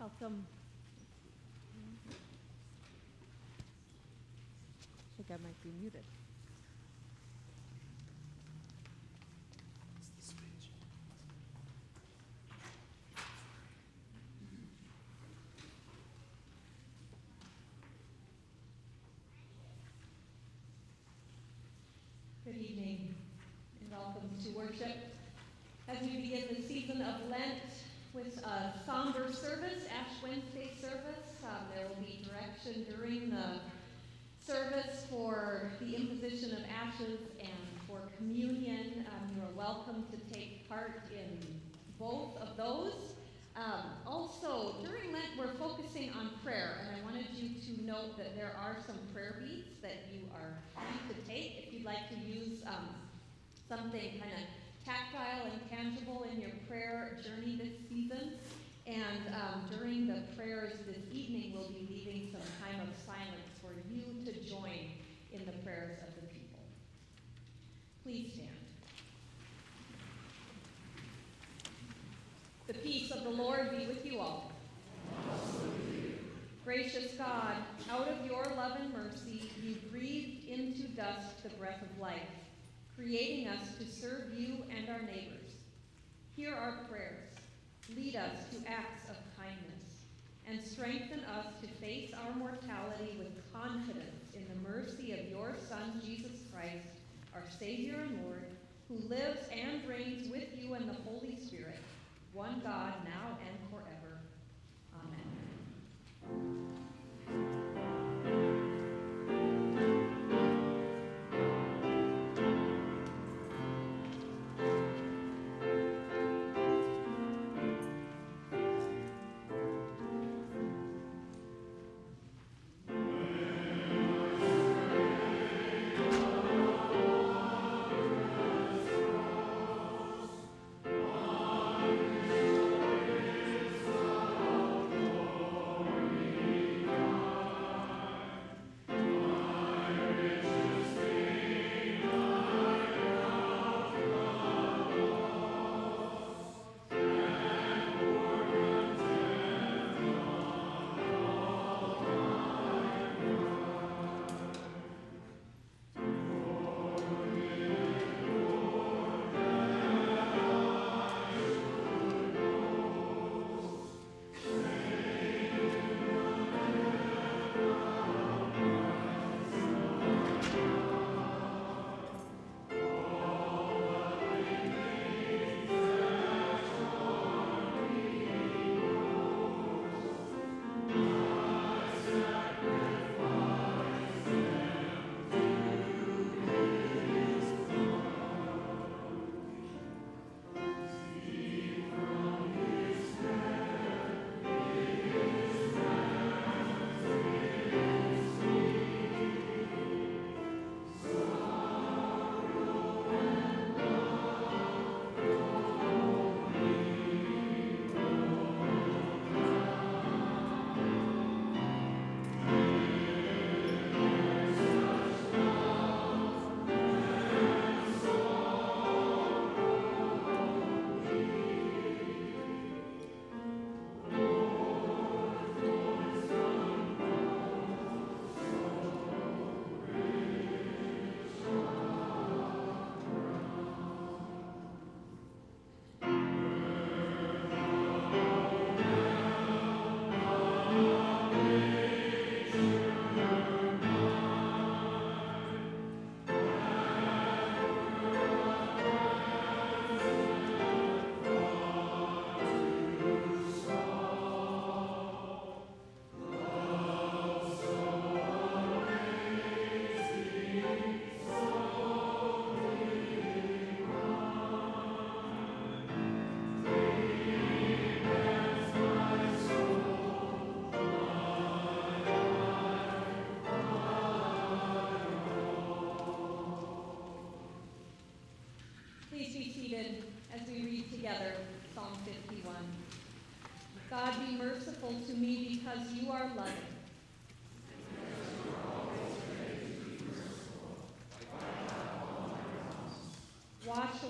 Welcome. I think I might be muted. Good evening and welcome to worship. As we begin the season of Lent with a somber service, Ash Wednesday service, um, there will be direction during the service for the imposition of ashes and for communion. Um, you are welcome to take part in both of those. Um, also, during Lent, we're focusing on prayer, and I wanted you to note that there are some prayer beads that you are free to take if you'd like to use um, something kind of tactile and tangible in your prayer journey this season. And um, during the prayers this evening, we'll be leaving some time of silence for you to join in the prayers of the people. Please stand. The peace of the Lord be with you all. Gracious God, out of your love and mercy, you breathed into dust the breath of life, creating us to serve you and our neighbors. Hear our prayers. Lead us to acts of kindness, and strengthen us to face our mortality with confidence in the mercy of your Son, Jesus Christ, our Savior and Lord, who lives and reigns with you and the Holy Spirit one God, now and forever. Amen.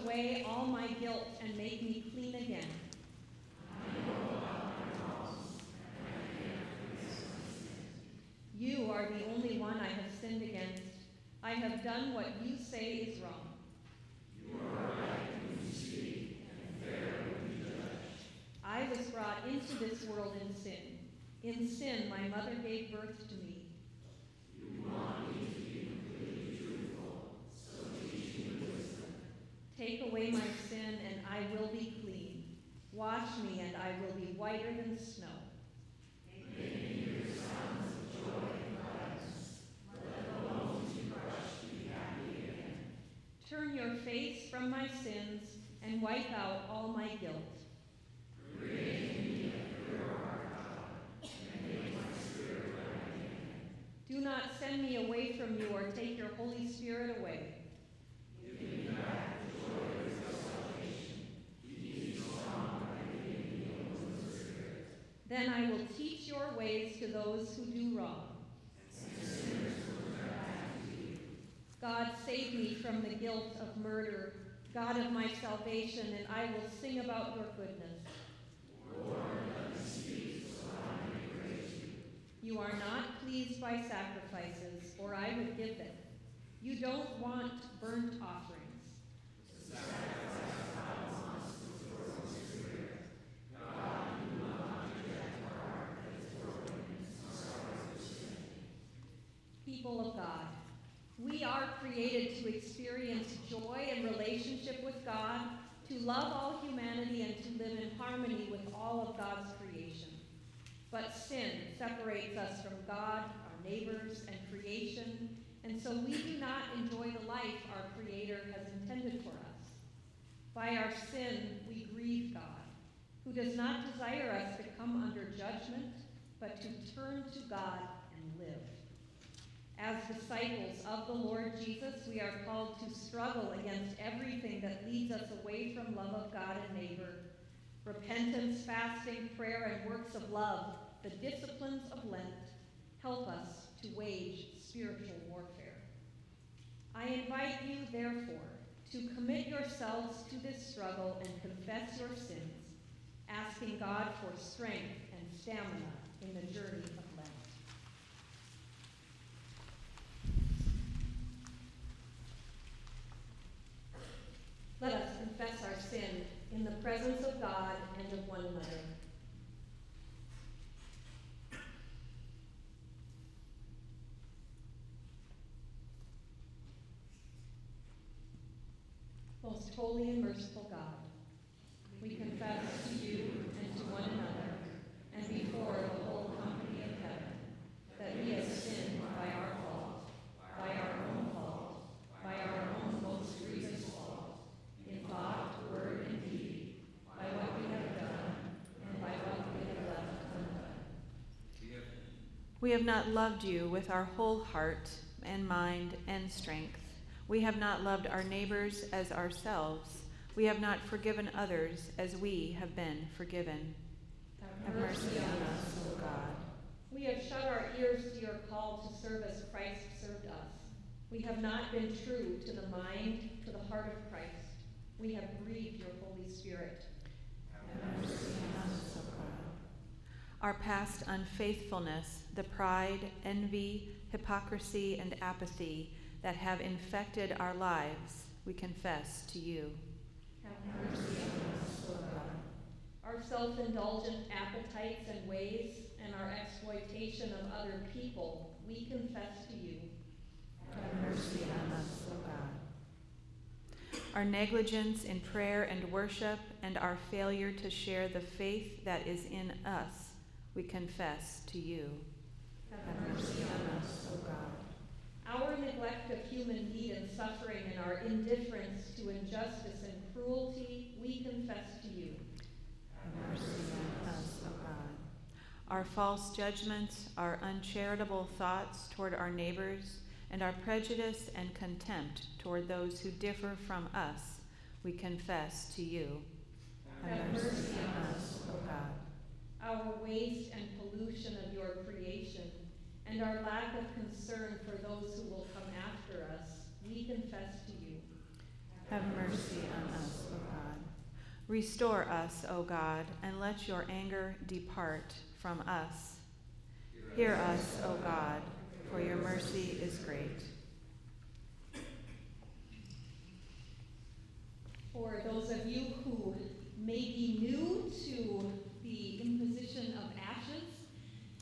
away all my guilt and make me clean again. You are the only one I have sinned against. I have done what you say is wrong. You are right when you and fair when you judge. I was brought into this world in sin. In sin, my mother gave birth to me. Wipe out all my guilt. Do not send me away from you or take your Holy Spirit away. Then I will teach your ways to those who do wrong. God, save me from the guilt of murder, God of my salvation, and I will sing about your goodness. You are not pleased by sacrifices, or I would give them. You don't want burnt offerings. People of God, we are created to experience joy and relationship with God, to love all humanity, and to live in harmony with all of God's creation. But sin separates us from God, our neighbors, and creation, and so we do not enjoy the life our Creator has intended for us. By our sin, we grieve God, who does not desire us to come under judgment, but to turn to God. As disciples of the Lord Jesus, we are called to struggle against everything that leads us away from love of God and neighbor. Repentance, fasting, prayer, and works of love, the disciplines of Lent, help us to wage spiritual warfare. I invite you, therefore, to commit yourselves to this struggle and confess your sins, asking God for strength and stamina in the journey of Lent. Let us confess our sin in the presence of God and of one another. Most holy and merciful God, we confess to you and to one another and before the whole company of heaven that we have sinned by our fault, by our own fault, by our own most grievous fault, in thought, word, and deed, by what we have done and by what we have left undone. We have not loved you with our whole heart and mind and strength. We have not loved our neighbors as ourselves. We have not forgiven others as we have been forgiven. Have mercy on us, O God. We have shut our ears to your call to serve as Christ served us. We have not been true to the mind, to the heart of Christ. We have grieved your Holy Spirit. Have mercy on us, O God. Our past unfaithfulness, the pride, envy, hypocrisy, and apathy that have infected our lives, we confess to you. Have mercy on us, O God. Our self indulgent appetites and ways and our exploitation of other people, we confess to you. Have mercy on us, O God. Our negligence in prayer and worship and our failure to share the faith that is in us, we confess to you. Have mercy on us, O God. Our neglect of human need and suffering and our indifference to injustice and cruelty, we confess to you. Have mercy on us, O God. Our false judgments, our uncharitable thoughts toward our neighbors, and our prejudice and contempt toward those who differ from us, we confess to you. Have mercy on us, O God our waste and pollution of your creation, and our lack of concern for those who will come after us, we confess to you. Have mercy on us, O God. Restore us, O God, and let your anger depart from us. Hear us, O God, for your mercy is great. For those of you who may be new to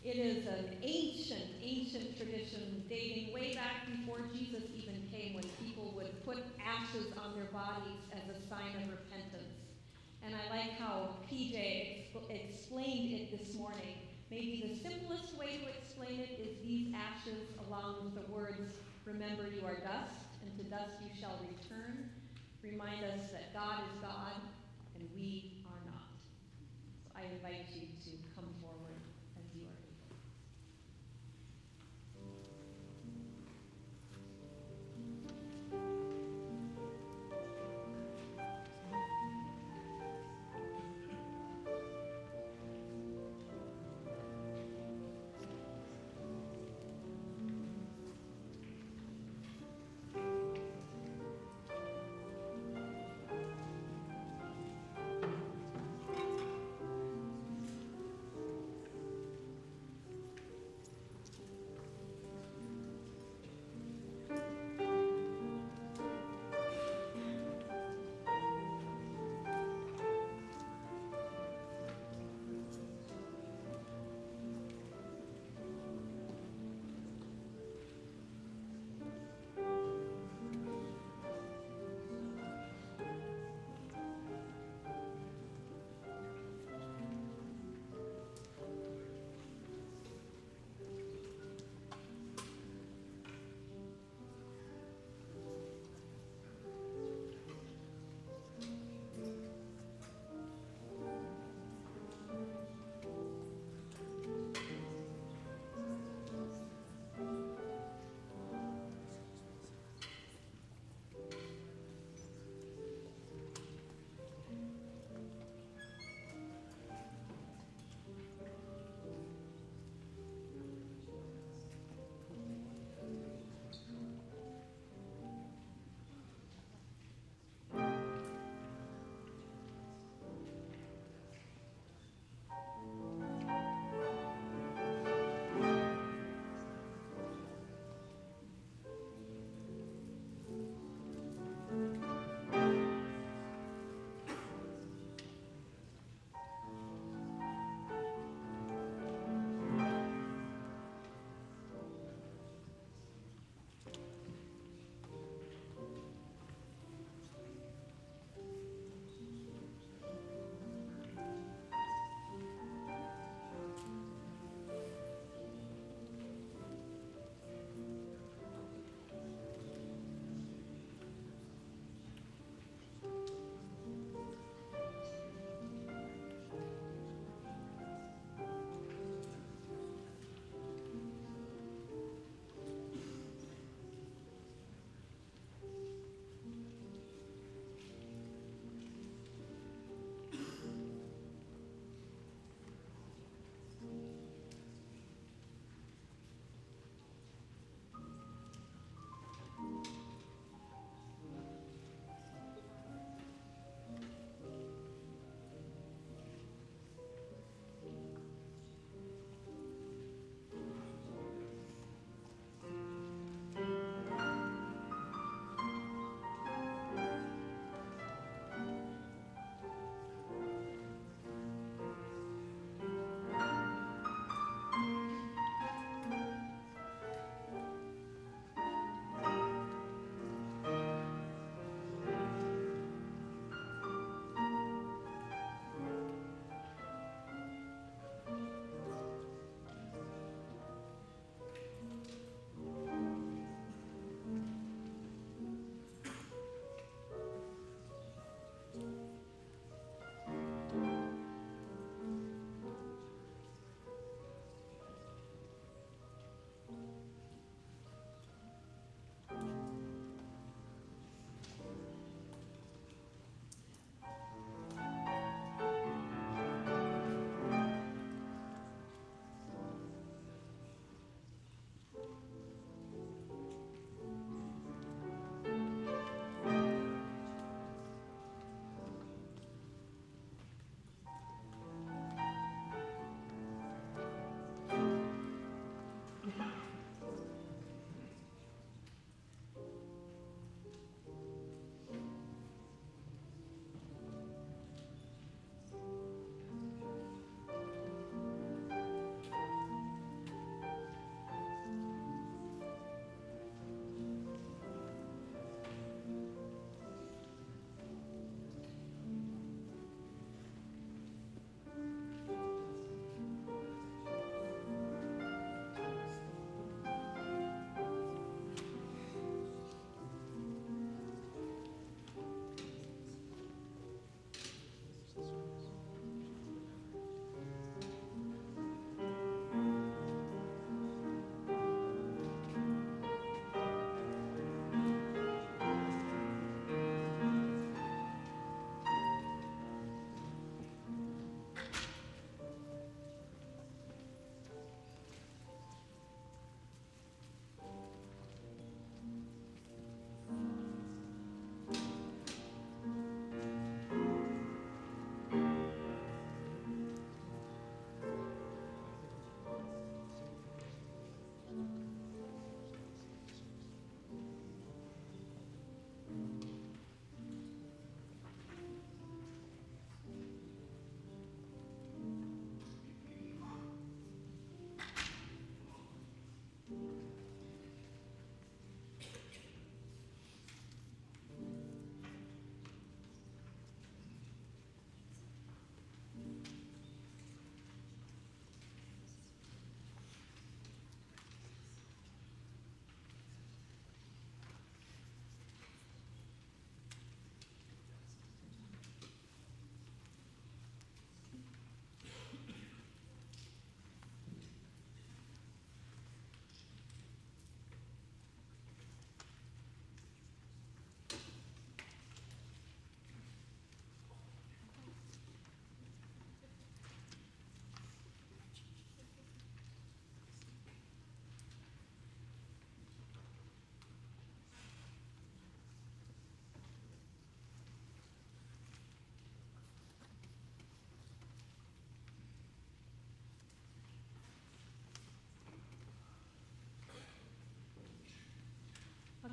it is an ancient, ancient tradition dating way back before Jesus even came when people would put ashes on their bodies as a sign of repentance. And I like how PJ expl- explained it this morning. Maybe the simplest way to explain it is these ashes, along with the words, Remember you are dust, and to dust you shall return, remind us that God is God and we are not. So I invite you to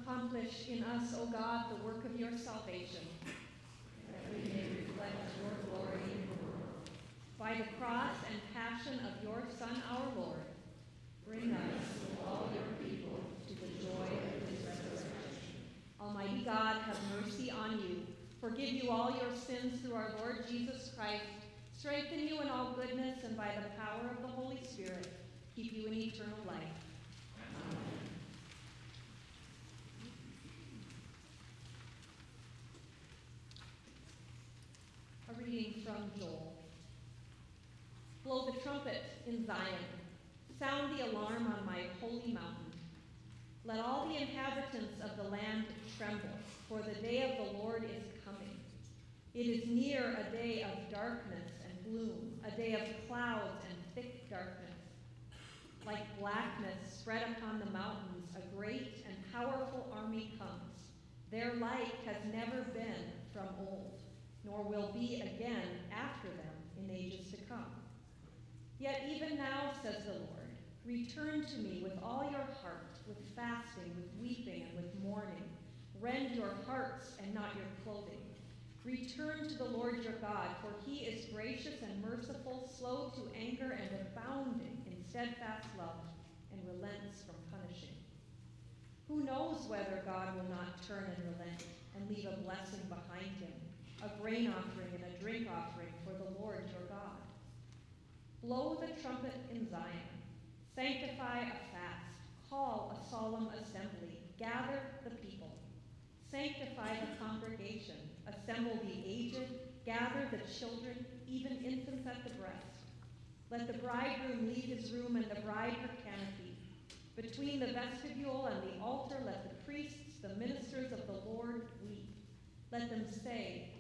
accomplish in us, O God, the work of your salvation, that we may reflect your glory in the world. By the cross and passion of your Son, our Lord, bring us, all your people, to the joy of his resurrection. Almighty God, have mercy on you, forgive you all your sins through our Lord Jesus Christ, strengthen you in all goodness, and by the power of the Holy Spirit, keep you in eternal life. A reading from Joel. Blow the trumpet in Zion. Sound the alarm on my holy mountain. Let all the inhabitants of the land tremble, for the day of the Lord is coming. It is near a day of darkness and gloom, a day of clouds and thick darkness. Like blackness spread upon the mountains, a great and powerful army comes. Their light has never been from old, nor will be again after them in ages to come. Yet even now, says the Lord, return to me with all your heart, with fasting, with weeping, and with mourning. Rend your hearts and not your clothing. Return to the Lord your God, for he is gracious and merciful, slow to anger, and abounding in steadfast love, and relents from punishing. Who knows whether God will not turn and relent and leave a blessing behind him, a grain offering and a drink offering for the Lord your God? Blow the trumpet in Zion, sanctify a fast, call a solemn assembly, gather the people, sanctify the congregation, assemble the aged, gather the children, even infants at the breast. Let the bridegroom leave his room and the bride her canopy. Between the vestibule and the altar, let the priests, the ministers of the Lord, weep. Let them say,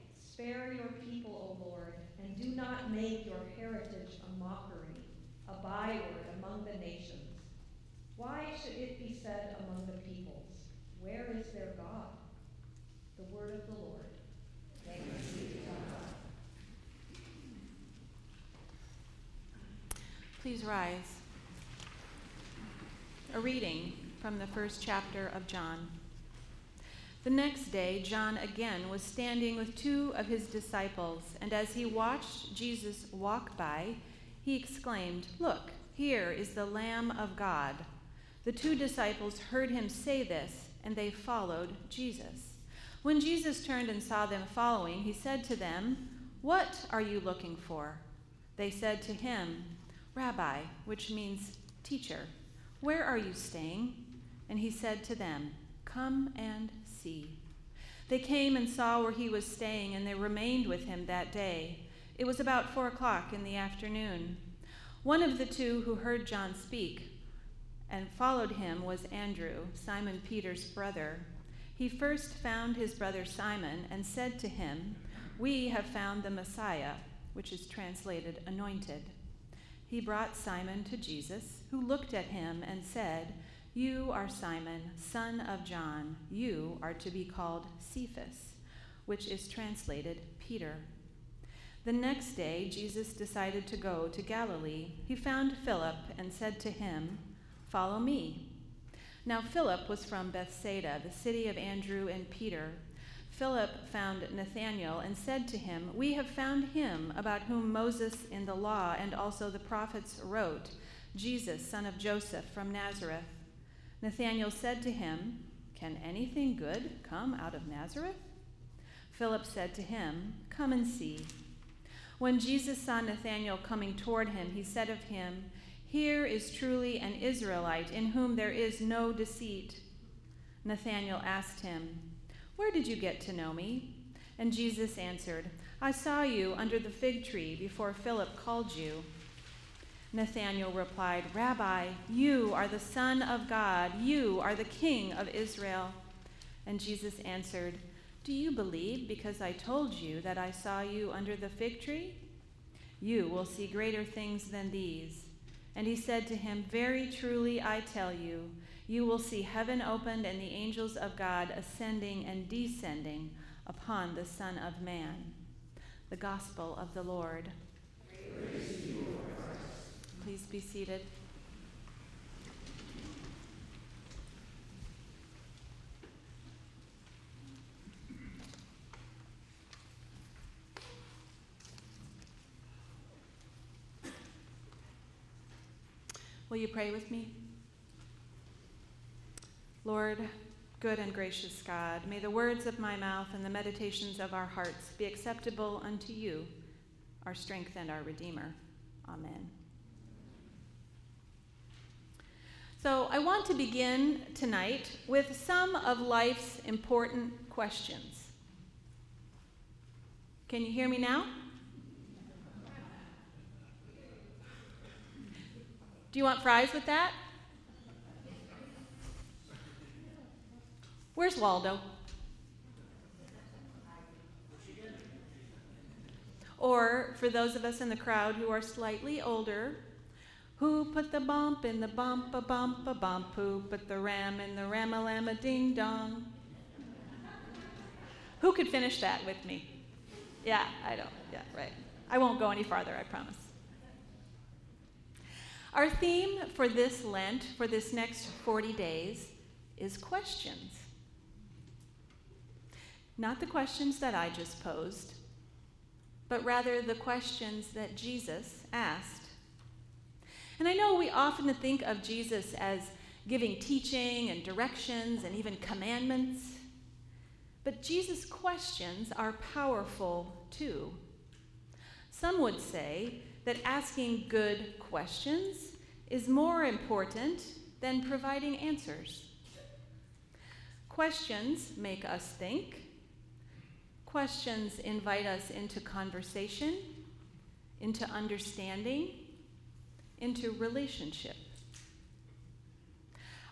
Spare your people, O Lord, and do not make your heritage a mockery, a byword among the nations. Why should it be said among the peoples, Where is their God? The word of the Lord. Thanks be to God. Please rise. A reading from the first chapter of John. The next day, John again was standing with two of his disciples, and as he watched Jesus walk by, he exclaimed, Look, here is the Lamb of God. The two disciples heard him say this, and they followed Jesus. When Jesus turned and saw them following, he said to them, What are you looking for? They said to him, Rabbi, which means teacher, where are you staying? And he said to them, Come and see. They came and saw where he was staying, and they remained with him that day. It was about four o'clock in the afternoon. One of the two who heard John speak and followed him was Andrew, Simon Peter's brother. He first found his brother Simon and said to him, We have found the Messiah, which is translated anointed. He brought Simon to Jesus, who looked at him and said, You are Simon, son of John. You are to be called Cephas, which is translated Peter. The next day, Jesus decided to go to Galilee. He found Philip and said to him, Follow me. Now, Philip was from Bethsaida, the city of Andrew and Peter. Philip found Nathanael and said to him, We have found him about whom Moses in the law and also the prophets wrote, Jesus, son of Joseph from Nazareth. Nathanael said to him, Can anything good come out of Nazareth? Philip said to him, Come and see. When Jesus saw Nathanael coming toward him, he said of him, Here is truly an Israelite in whom there is no deceit. Nathanael asked him, Where did you get to know me? And Jesus answered, I saw you under the fig tree before Philip called you. Nathanael replied, Rabbi, you are the Son of God, you are the King of Israel. And Jesus answered, Do you believe because I told you that I saw you under the fig tree? You will see greater things than these. And he said to him, Very truly I tell you, you will see heaven opened and the angels of God ascending and descending upon the Son of Man. The Gospel of the Lord. Please be seated. Will you pray with me? Lord, good and gracious God, may the words of my mouth and the meditations of our hearts be acceptable unto you, our strength and our Redeemer. Amen. So, I want to begin tonight with some of life's important questions. Can you hear me now? Do you want fries with that? Where's Waldo? Or for those of us in the crowd who are slightly older, who put the bump in the bump a bump a bump? Who put the ram in the ram a lam a ding dong? Who could finish that with me? Yeah, I don't. Yeah, right. I won't go any farther, I promise. Our theme for this Lent, for this next 40 days, is questions. Not the questions that I just posed, but rather the questions that Jesus asked. And I know we often think of Jesus as giving teaching and directions and even commandments, but Jesus' questions are powerful too. Some would say that asking good questions is more important than providing answers. Questions make us think. Questions invite us into conversation, into understanding, into relationship.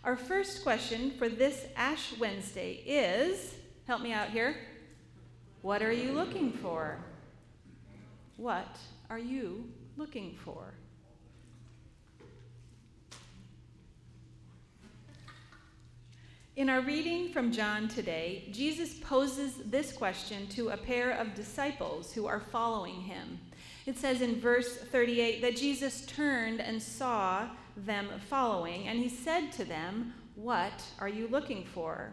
Our first question for this Ash Wednesday is help me out here. What are you looking for? What are you looking for? In our reading from John today, Jesus poses this question to a pair of disciples who are following him. It says in verse 38 that Jesus turned and saw them following, and he said to them, What are you looking for?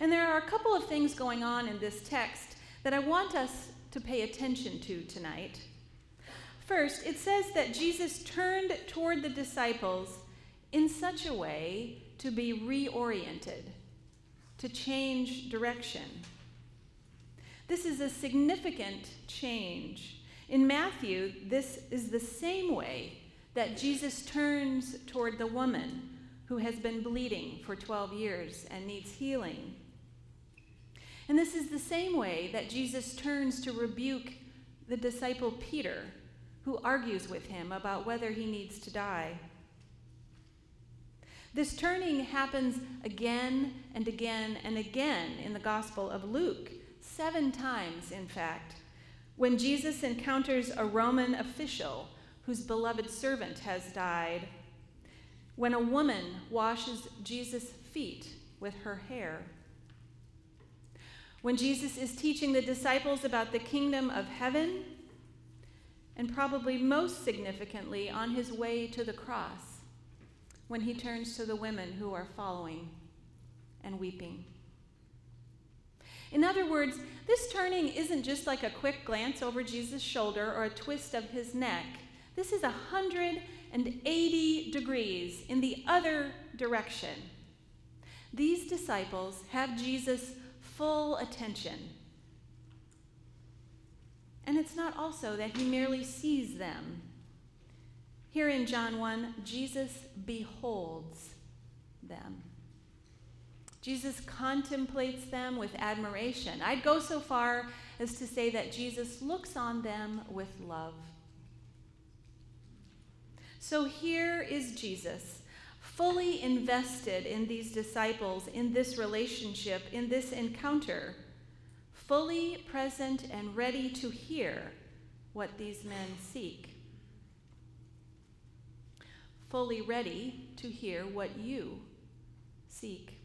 And there are a couple of things going on in this text that I want us to pay attention to tonight. First, it says that Jesus turned toward the disciples in such a way to be reoriented, to change direction. This is a significant change. In Matthew, this is the same way that Jesus turns toward the woman who has been bleeding for 12 years and needs healing. And this is the same way that Jesus turns to rebuke the disciple Peter, who argues with him about whether he needs to die. This turning happens again and again and again in the Gospel of Luke, seven times, in fact, when Jesus encounters a Roman official whose beloved servant has died, when a woman washes Jesus' feet with her hair, when Jesus is teaching the disciples about the kingdom of heaven, and probably most significantly on his way to the cross when he turns to the women who are following and weeping. In other words, this turning isn't just like a quick glance over Jesus' shoulder or a twist of his neck. This is 180 degrees in the other direction. These disciples have Jesus' full attention. And it's not also that he merely sees them here in John 1, Jesus beholds them. Jesus contemplates them with admiration. I'd go so far as to say that Jesus looks on them with love. So here is Jesus, fully invested in these disciples, in this relationship, in this encounter, fully present and ready to hear what these men seek fully ready to hear what you seek.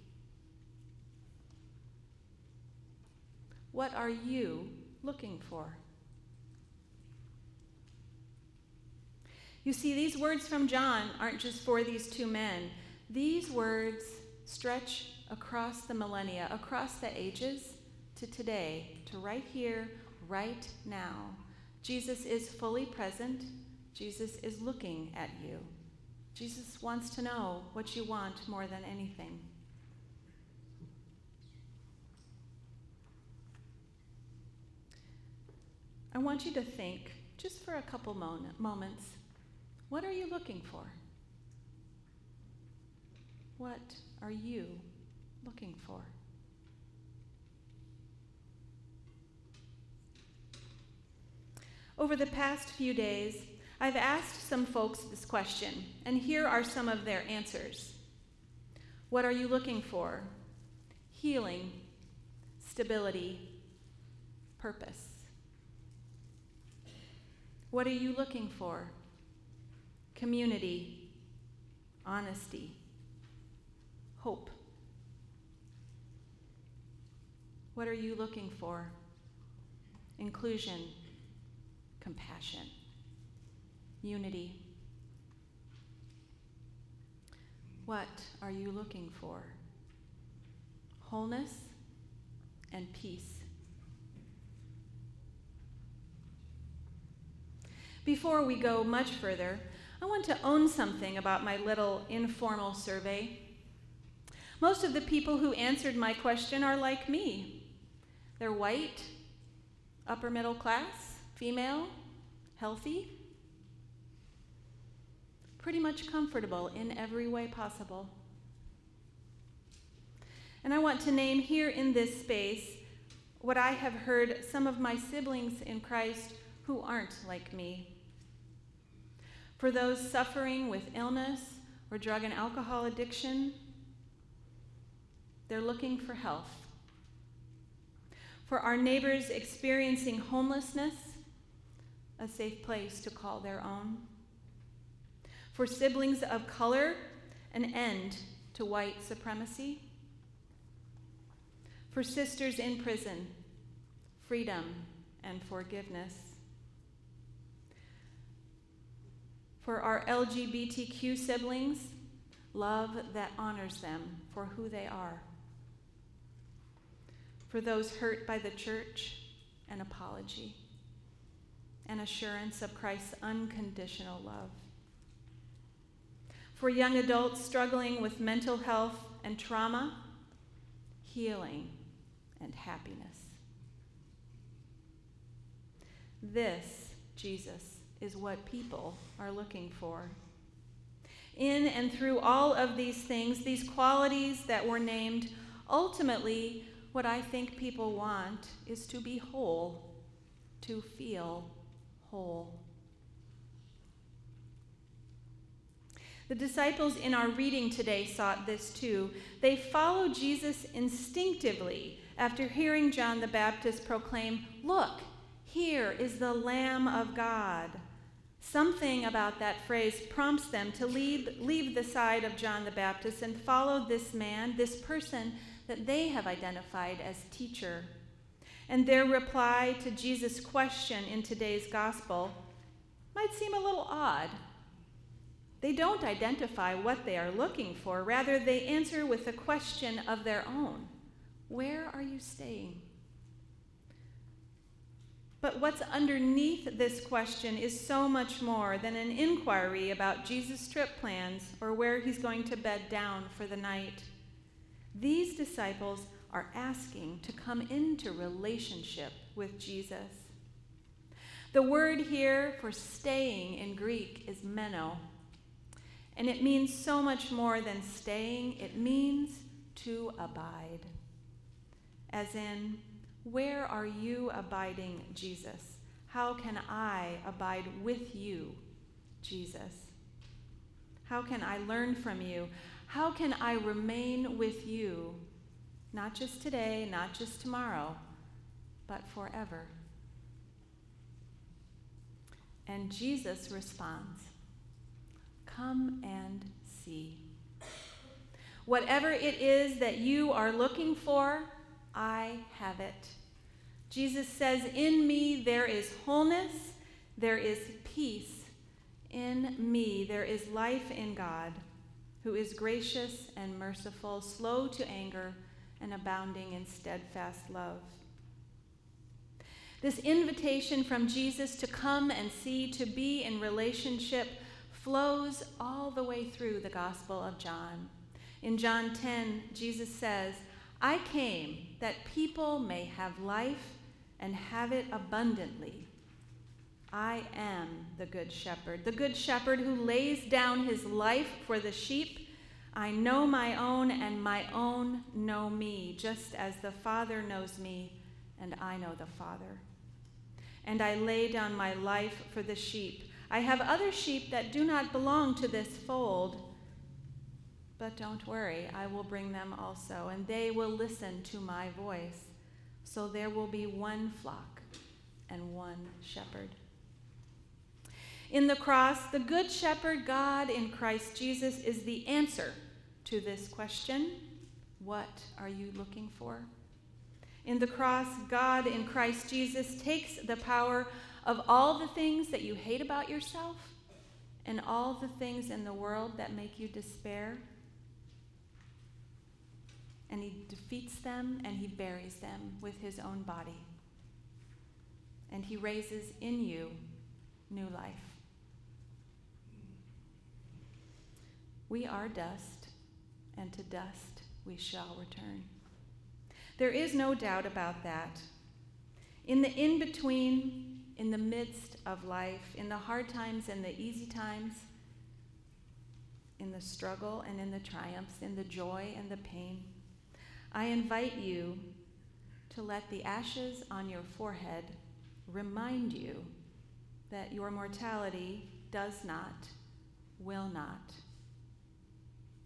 What are you looking for? You see, these words from John aren't just for these two men. These words stretch across the millennia, across the ages, to today, to right here, right now. Jesus is fully present. Jesus is looking at you. Jesus wants to know what you want more than anything. I want you to think, just for a couple moments, what are you looking for? What are you looking for? Over the past few days, I've asked some folks this question, and here are some of their answers. What are you looking for? Healing, stability, purpose. What are you looking for? Community, honesty, hope. What are you looking for? Inclusion, compassion, unity. What are you looking for? Wholeness and peace. Before we go much further, I want to own something about my little informal survey. Most of the people who answered my question are like me. They're white, upper middle class, female, healthy, pretty much comfortable in every way possible. And I want to name here in this space what I have heard some of my siblings in Christ who aren't like me. For those suffering with illness or drug and alcohol addiction, they're looking for health. For our neighbors experiencing homelessness, a safe place to call their own. For siblings of color, an end to white supremacy. For sisters in prison, freedom and forgiveness. For our LGBTQ siblings, love that honors them for who they are. For those hurt by the church, an apology an assurance of Christ's unconditional love. For young adults struggling with mental health and trauma, healing and happiness. This, Jesus, is what people are looking for. In and through all of these things, these qualities that were named, ultimately, what I think people want is to be whole, to feel whole. The disciples in our reading today sought this too. They followed Jesus instinctively after hearing John the Baptist proclaim, Look, here is the Lamb of God. Something about that phrase prompts them to leave, leave the side of John the Baptist and follow this man, this person that they have identified as teacher and their reply to Jesus' question in today's gospel might seem a little odd. They don't identify what they are looking for, rather, they answer with a question of their own Where are you staying? But what's underneath this question is so much more than an inquiry about Jesus' trip plans or where he's going to bed down for the night. These disciples are asking to come into relationship with Jesus. The word here for staying in Greek is meno, and it means so much more than staying, it means to abide. As in, where are you abiding, Jesus? How can I abide with you, Jesus? How can I learn from you? How can I remain with you not just today, not just tomorrow, but forever. And Jesus responds Come and see. Whatever it is that you are looking for, I have it. Jesus says, In me there is wholeness, there is peace. In me there is life in God, who is gracious and merciful, slow to anger and abounding in steadfast love. This invitation from Jesus to come and see, to be in relationship, flows all the way through the Gospel of John. In John 10, Jesus says, I came that people may have life and have it abundantly. I am the Good Shepherd, the Good Shepherd who lays down his life for the sheep. I know my own, and my own know me, just as the Father knows me, and I know the Father. And I lay down my life for the sheep. I have other sheep that do not belong to this fold. But don't worry, I will bring them also, and they will listen to my voice. So there will be one flock and one shepherd. In the cross, the Good Shepherd, God in Christ Jesus, is the answer to this question What are you looking for? In the cross, God in Christ Jesus takes the power of all the things that you hate about yourself and all the things in the world that make you despair and he defeats them and he buries them with his own body. And he raises in you new life. We are dust, and to dust we shall return. There is no doubt about that. In the in between, in the midst of life, in the hard times and the easy times, in the struggle and in the triumphs, in the joy and the pain, I invite you to let the ashes on your forehead remind you that your mortality does not, will not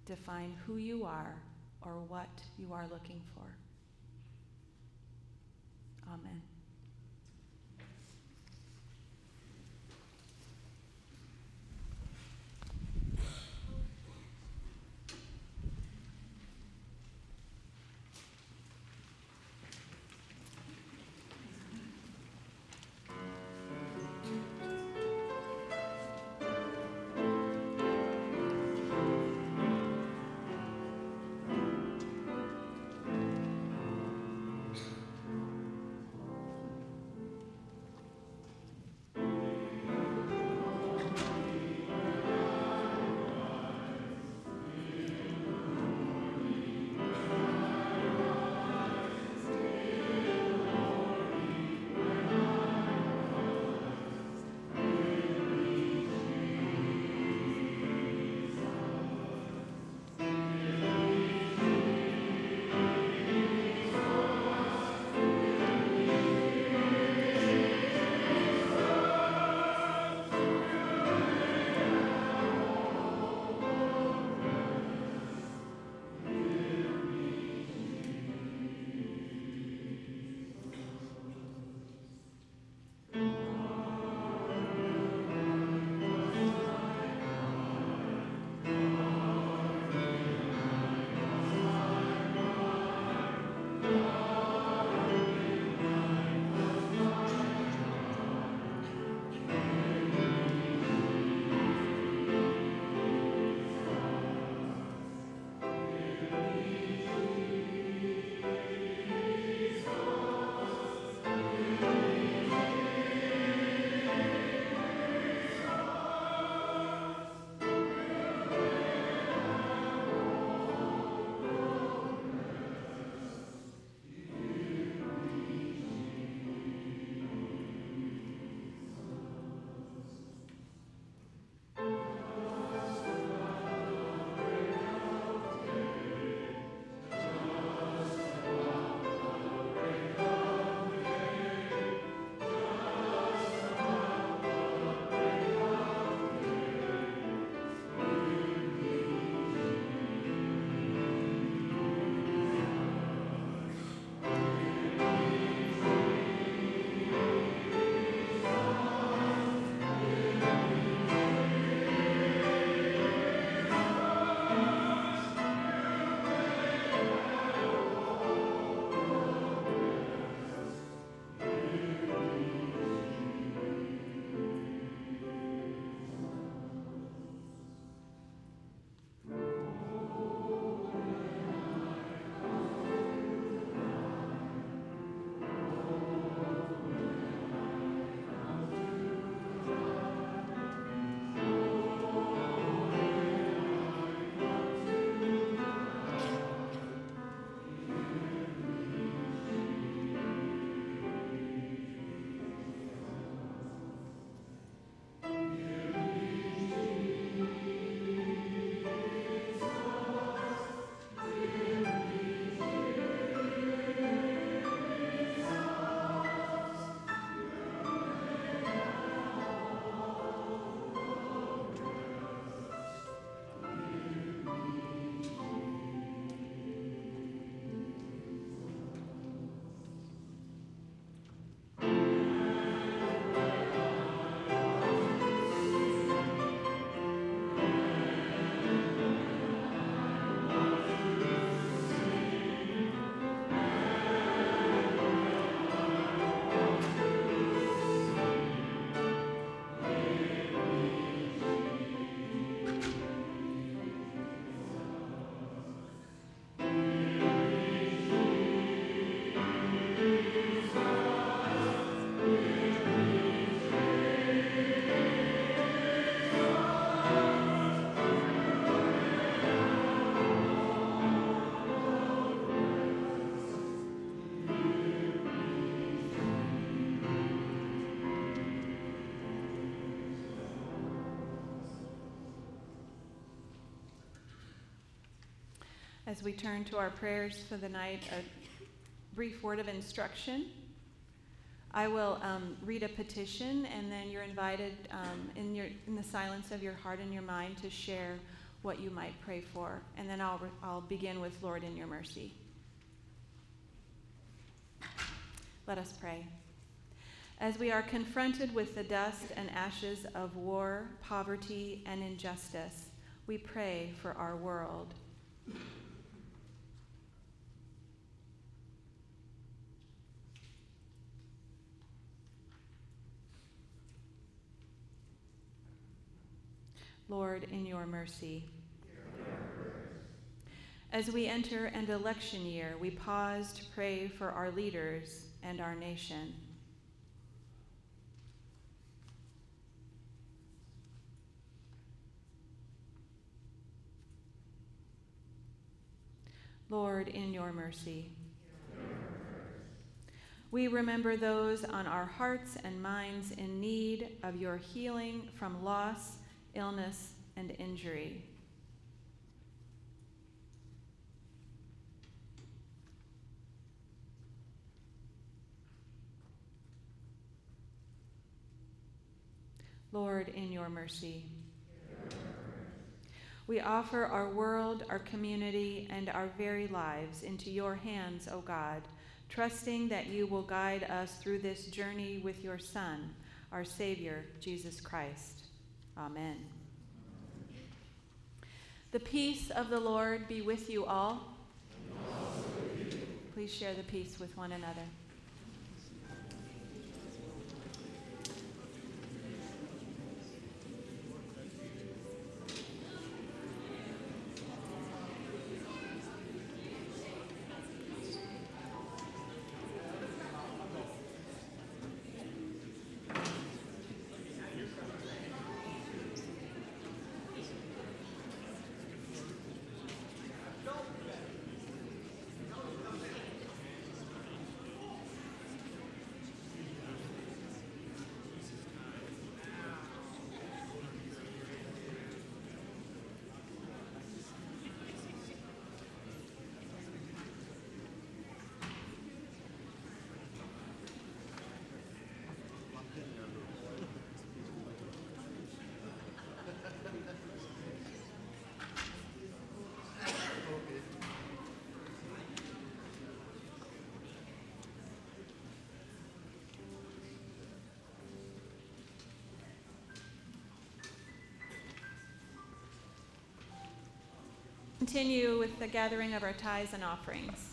define who you are or what you are looking for. Amen. As we turn to our prayers for the night, a brief word of instruction. I will um, read a petition, and then you're invited um, in, your, in the silence of your heart and your mind to share what you might pray for. And then I'll, I'll begin with Lord in your mercy. Let us pray. As we are confronted with the dust and ashes of war, poverty, and injustice, we pray for our world. Lord, in your mercy. As we enter an election year, we pause to pray for our leaders and our nation. Lord, in your mercy. We remember those on our hearts and minds in need of your healing from loss, illness, and injury. Lord, in your mercy. We offer our world, our community, and our very lives into your hands, O God, trusting that you will guide us through this journey with your Son, our Savior, Jesus Christ. Amen. The peace of the Lord be with you all. Please share the peace with one another. Continue with the gathering of our tithes and offerings.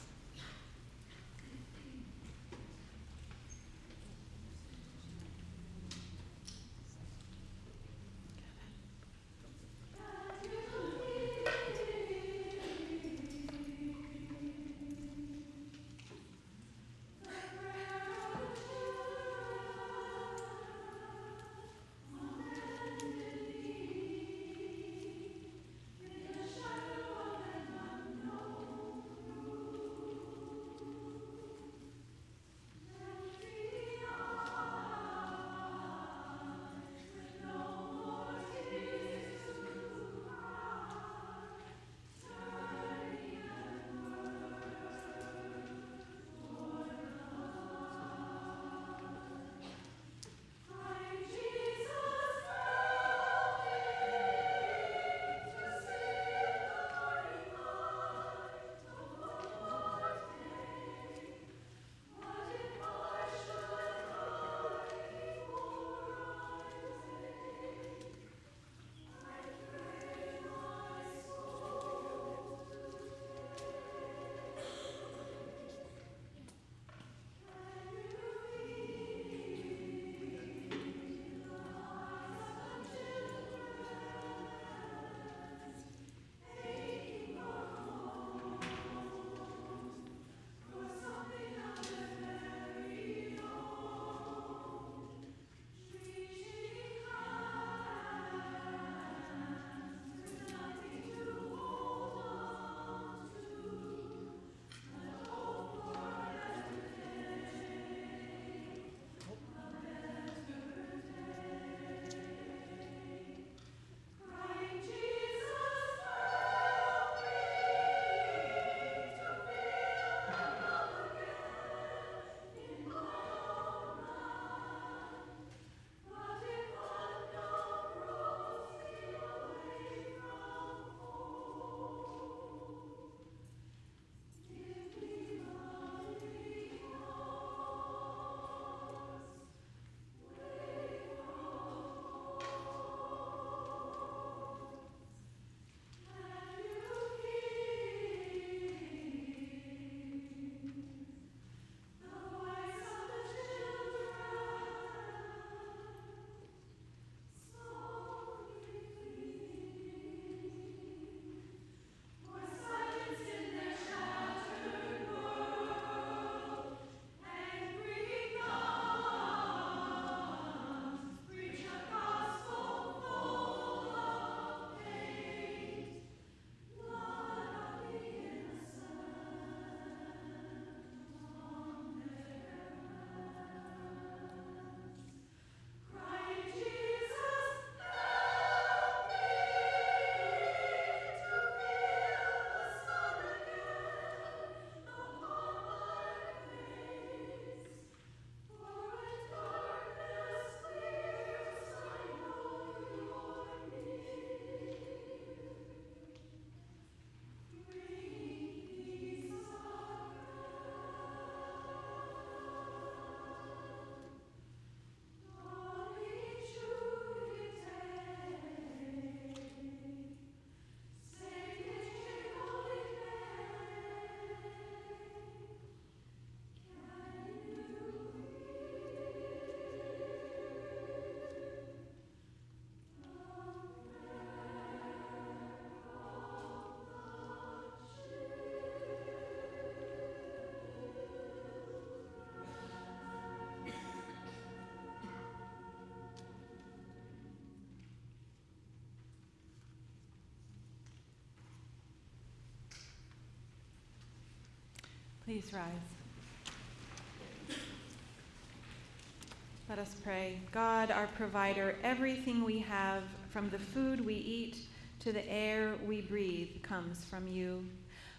Please rise. Let us pray. God, our provider, everything we have, from the food we eat to the air we breathe, comes from you.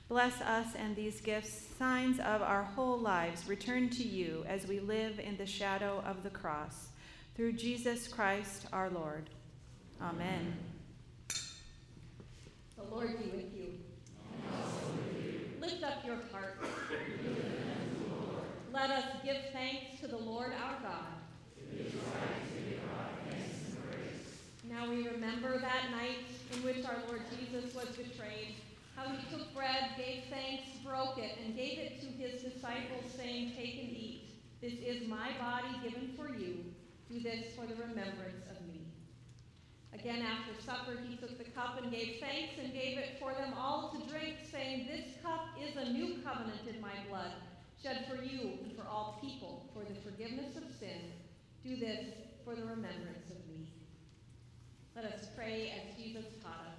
Bless us and these gifts, signs of our whole lives, return to you as we live in the shadow of the cross. Through Jesus Christ our Lord. Amen. The Lord be with you. Lift up your hearts. Let us give thanks to the Lord our God. Now we remember that night in which our Lord Jesus was betrayed, how he took bread, gave thanks, broke it, and gave it to his disciples, saying, Take and eat. This is my body given for you. Do this for the remembrance of me. Again, after supper, he took the cup and gave thanks and gave it for them all to drink, saying, This cup is a new covenant in my blood, shed for you and for all people for the forgiveness of sin. Do this for the remembrance of me. Let us pray as Jesus taught us.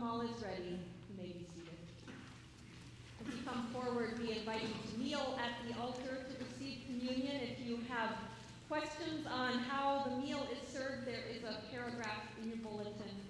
all is ready. You may be seated. As you come forward, we invite you to kneel at the altar to receive communion. If you have questions on how the meal is served, there is a paragraph in your bulletin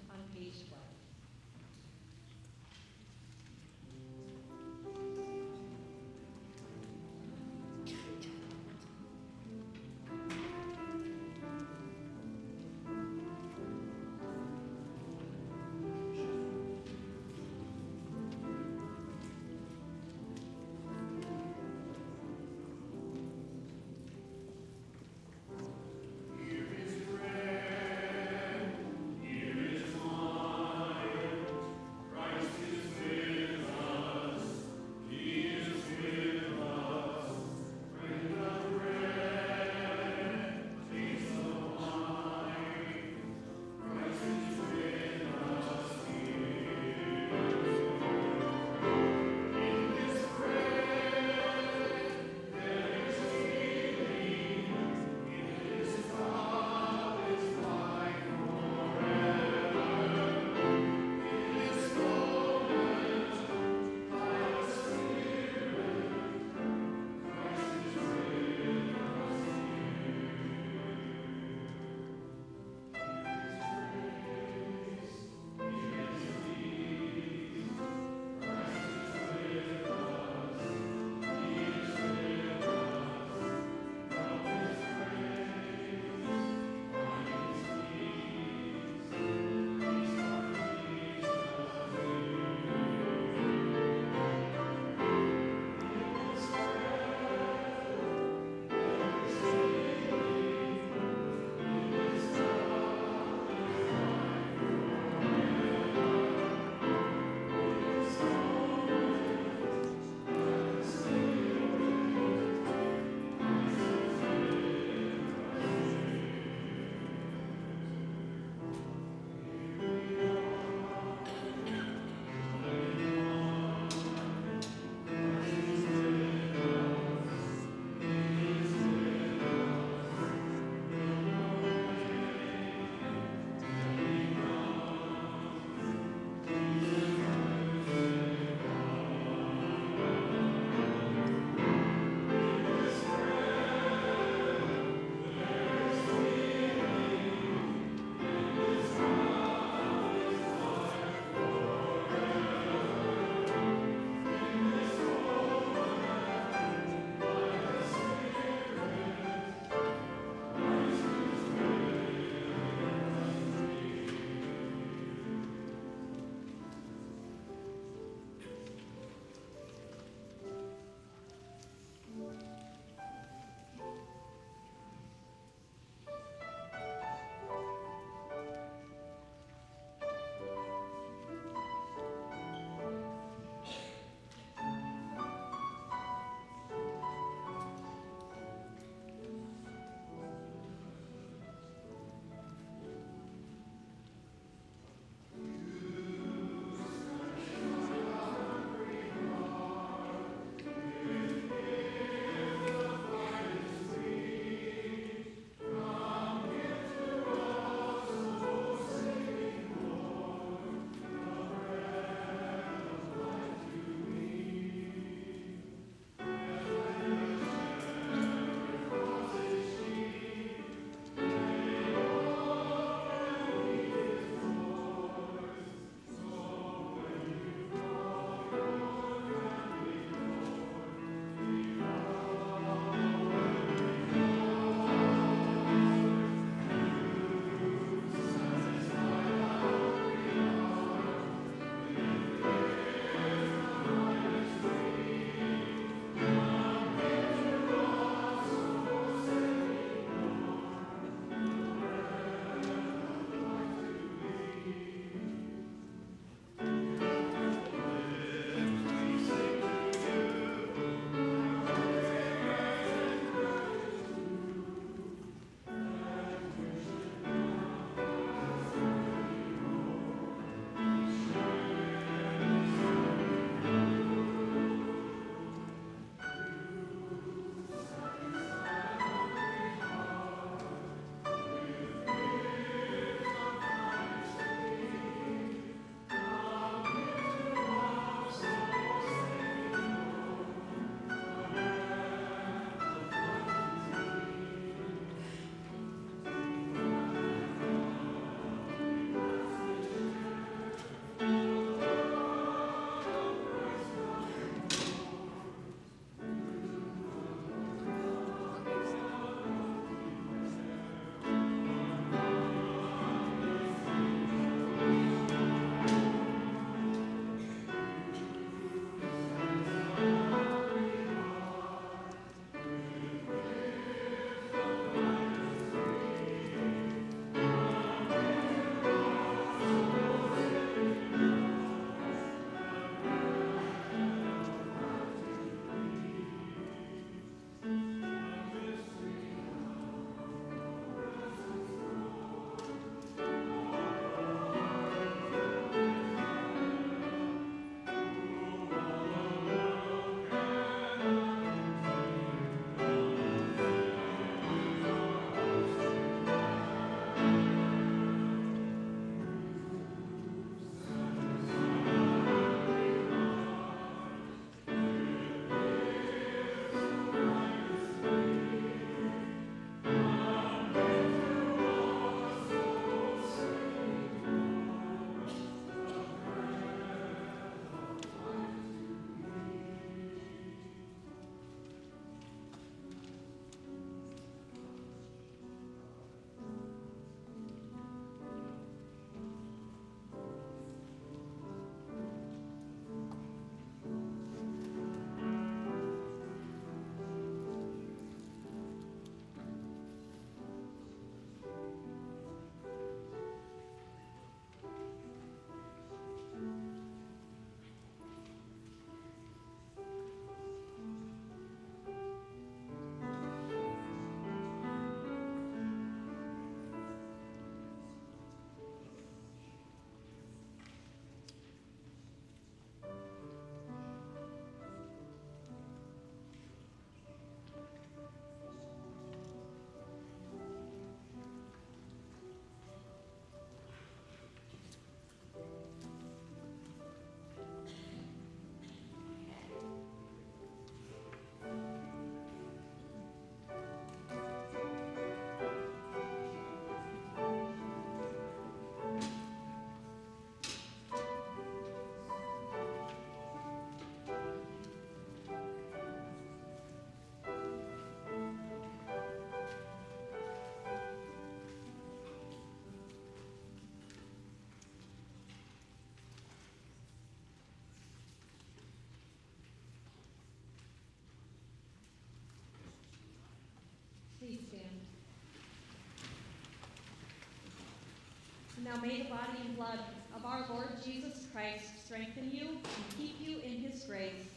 Now may the body and blood of our Lord Jesus Christ strengthen you and keep you in his grace.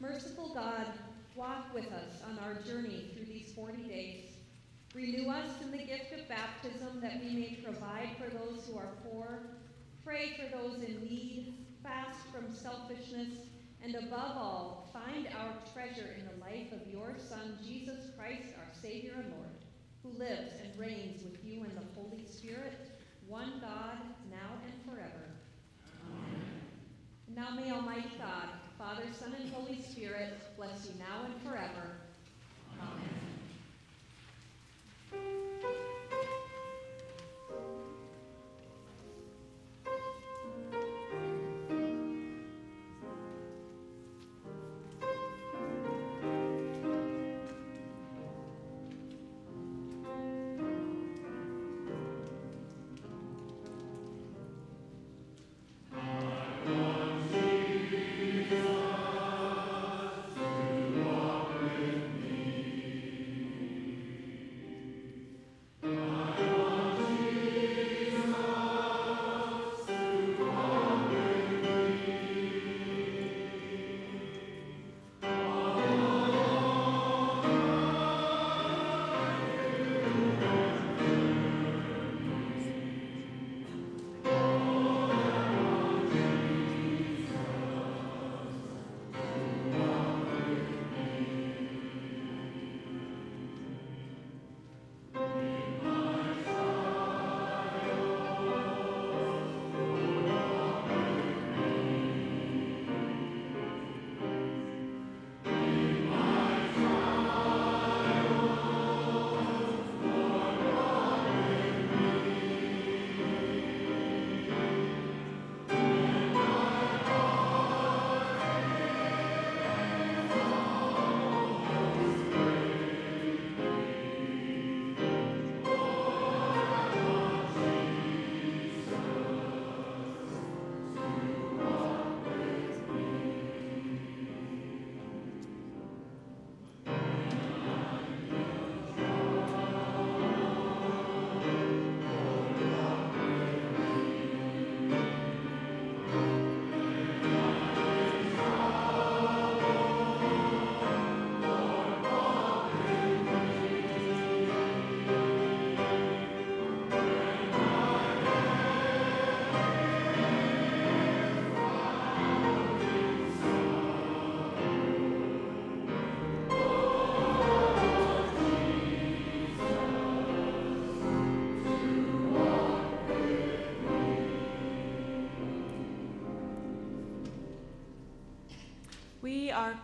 Merciful God, walk with us on our journey through these 40 days. Renew us in the gift of baptism that we may provide for those who are poor, pray for those in need, fast from selfishness, and above all, find our treasure in the life of your Son, Jesus Christ, our Savior and Lord, who lives and reigns with you in the Holy Spirit, one God, now and forever. Amen. Now may Almighty God, Father, Son, and Holy Spirit bless you now and forever. Amen.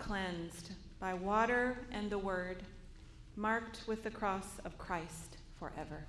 Cleansed by water and the word, marked with the cross of Christ forever.